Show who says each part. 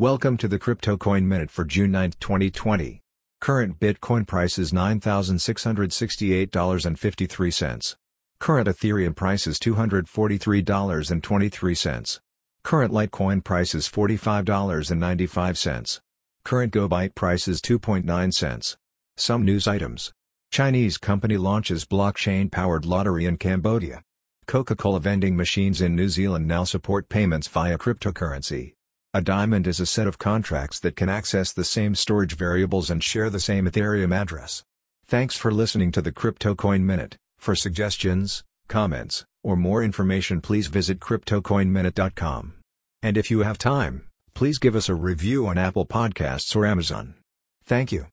Speaker 1: Welcome to the Crypto Coin Minute for June 9, 2020. Current Bitcoin price is $9,668.53. Current Ethereum price is $243.23. Current Litecoin price is $45.95. Current GoByte price is 2.9 cents. Some news items. Chinese company launches blockchain-powered lottery in Cambodia. Coca-Cola vending machines in New Zealand now support payments via cryptocurrency. A diamond is a set of contracts that can access the same storage variables and share the same Ethereum address. Thanks for listening to the Crypto Coin Minute. For suggestions, comments, or more information please visit cryptocoinminute.com. And if you have time, please give us a review on Apple Podcasts or Amazon. Thank you.